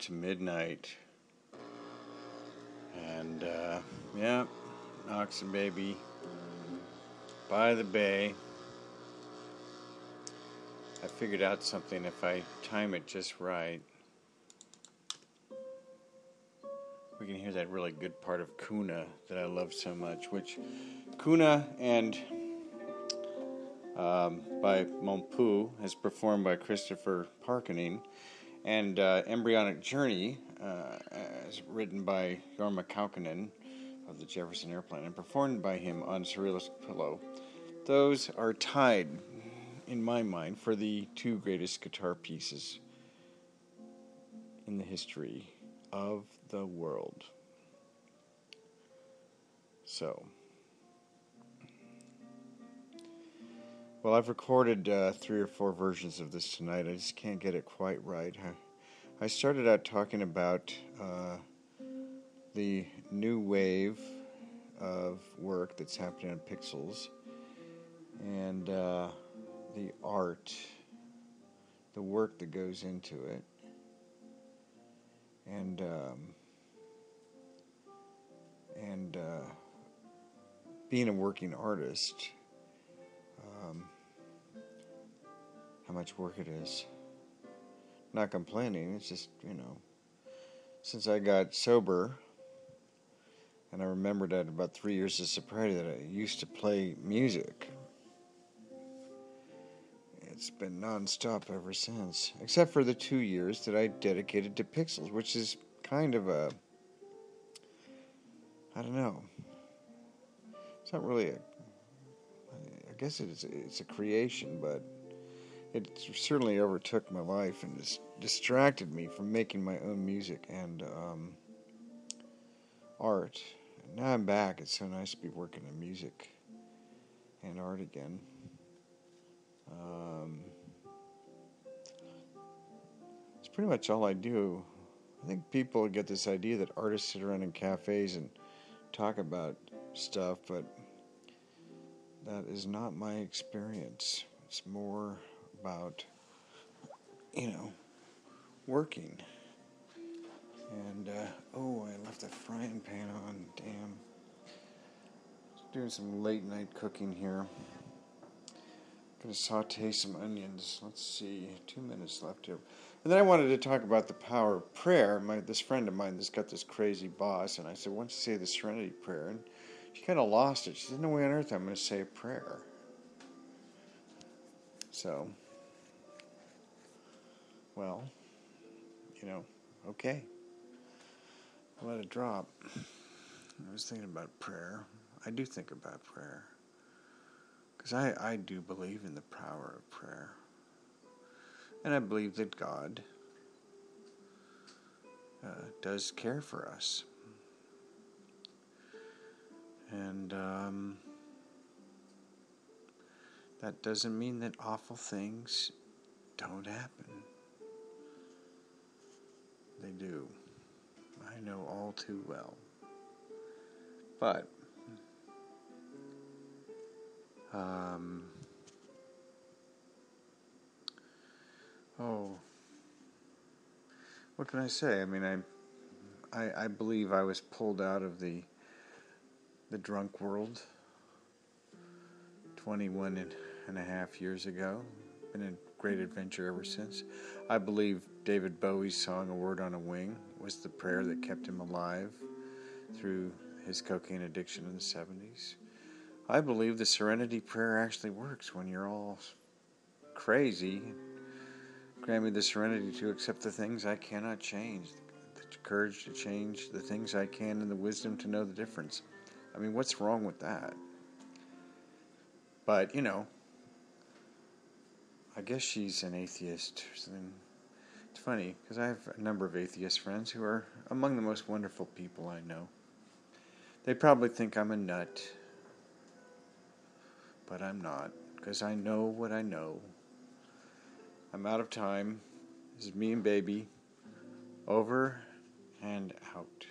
to midnight. And, uh, yeah, Oxen Baby by the bay. I figured out something if I time it just right. We can hear that really good part of Kuna that I love so much, which Kuna and um, by Mompou is performed by Christopher Parkening, and uh, Embryonic Journey uh, is written by Jorma Kaukonen of the Jefferson Airplane and performed by him on Surrealist Pillow. Those are tied in my mind, for the two greatest guitar pieces in the history of the world. So, well, I've recorded uh, three or four versions of this tonight. I just can't get it quite right. I, I started out talking about uh, the new wave of work that's happening on Pixels and. Uh, the art, the work that goes into it, and um, and uh, being a working artist, how much work it is. Not complaining. It's just you know, since I got sober. And I remembered at about three years of sobriety that I used to play music it's been nonstop ever since, except for the two years that I dedicated to Pixels, which is kind of a. I don't know. It's not really a. I guess it's it's a creation, but it certainly overtook my life and just distracted me from making my own music and um, art. now I'm back. It's so nice to be working in music and art again. Um, it's pretty much all I do. I think people get this idea that artists sit around in cafes and talk about stuff, but that is not my experience. It's more about, you know, working. And, uh, oh, I left the frying pan on. Damn. Doing some late night cooking here. Gonna saute some onions. Let's see, two minutes left here. And then I wanted to talk about the power of prayer. My this friend of mine that's got this crazy boss, and I said, "Why don't you say the Serenity Prayer?" And she kind of lost it. She said, "No way on earth I'm going to say a prayer." So, well, you know, okay, let it drop. I was thinking about prayer. I do think about prayer. Because I, I do believe in the power of prayer. And I believe that God uh, does care for us. And um, that doesn't mean that awful things don't happen. They do. I know all too well. But um, oh, what can I say? I mean, I, I, I believe I was pulled out of the the drunk world 21 and, a half years ago. Been a great adventure ever since. I believe David Bowie's song A Word on a Wing was the prayer that kept him alive through his cocaine addiction in the 70s. I believe the serenity prayer actually works when you're all crazy. Grant me the serenity to accept the things I cannot change, the courage to change the things I can, and the wisdom to know the difference. I mean, what's wrong with that? But, you know, I guess she's an atheist or something. It's funny because I have a number of atheist friends who are among the most wonderful people I know. They probably think I'm a nut but I'm not because I know what I know. I'm out of time. This is me and baby. Over and out.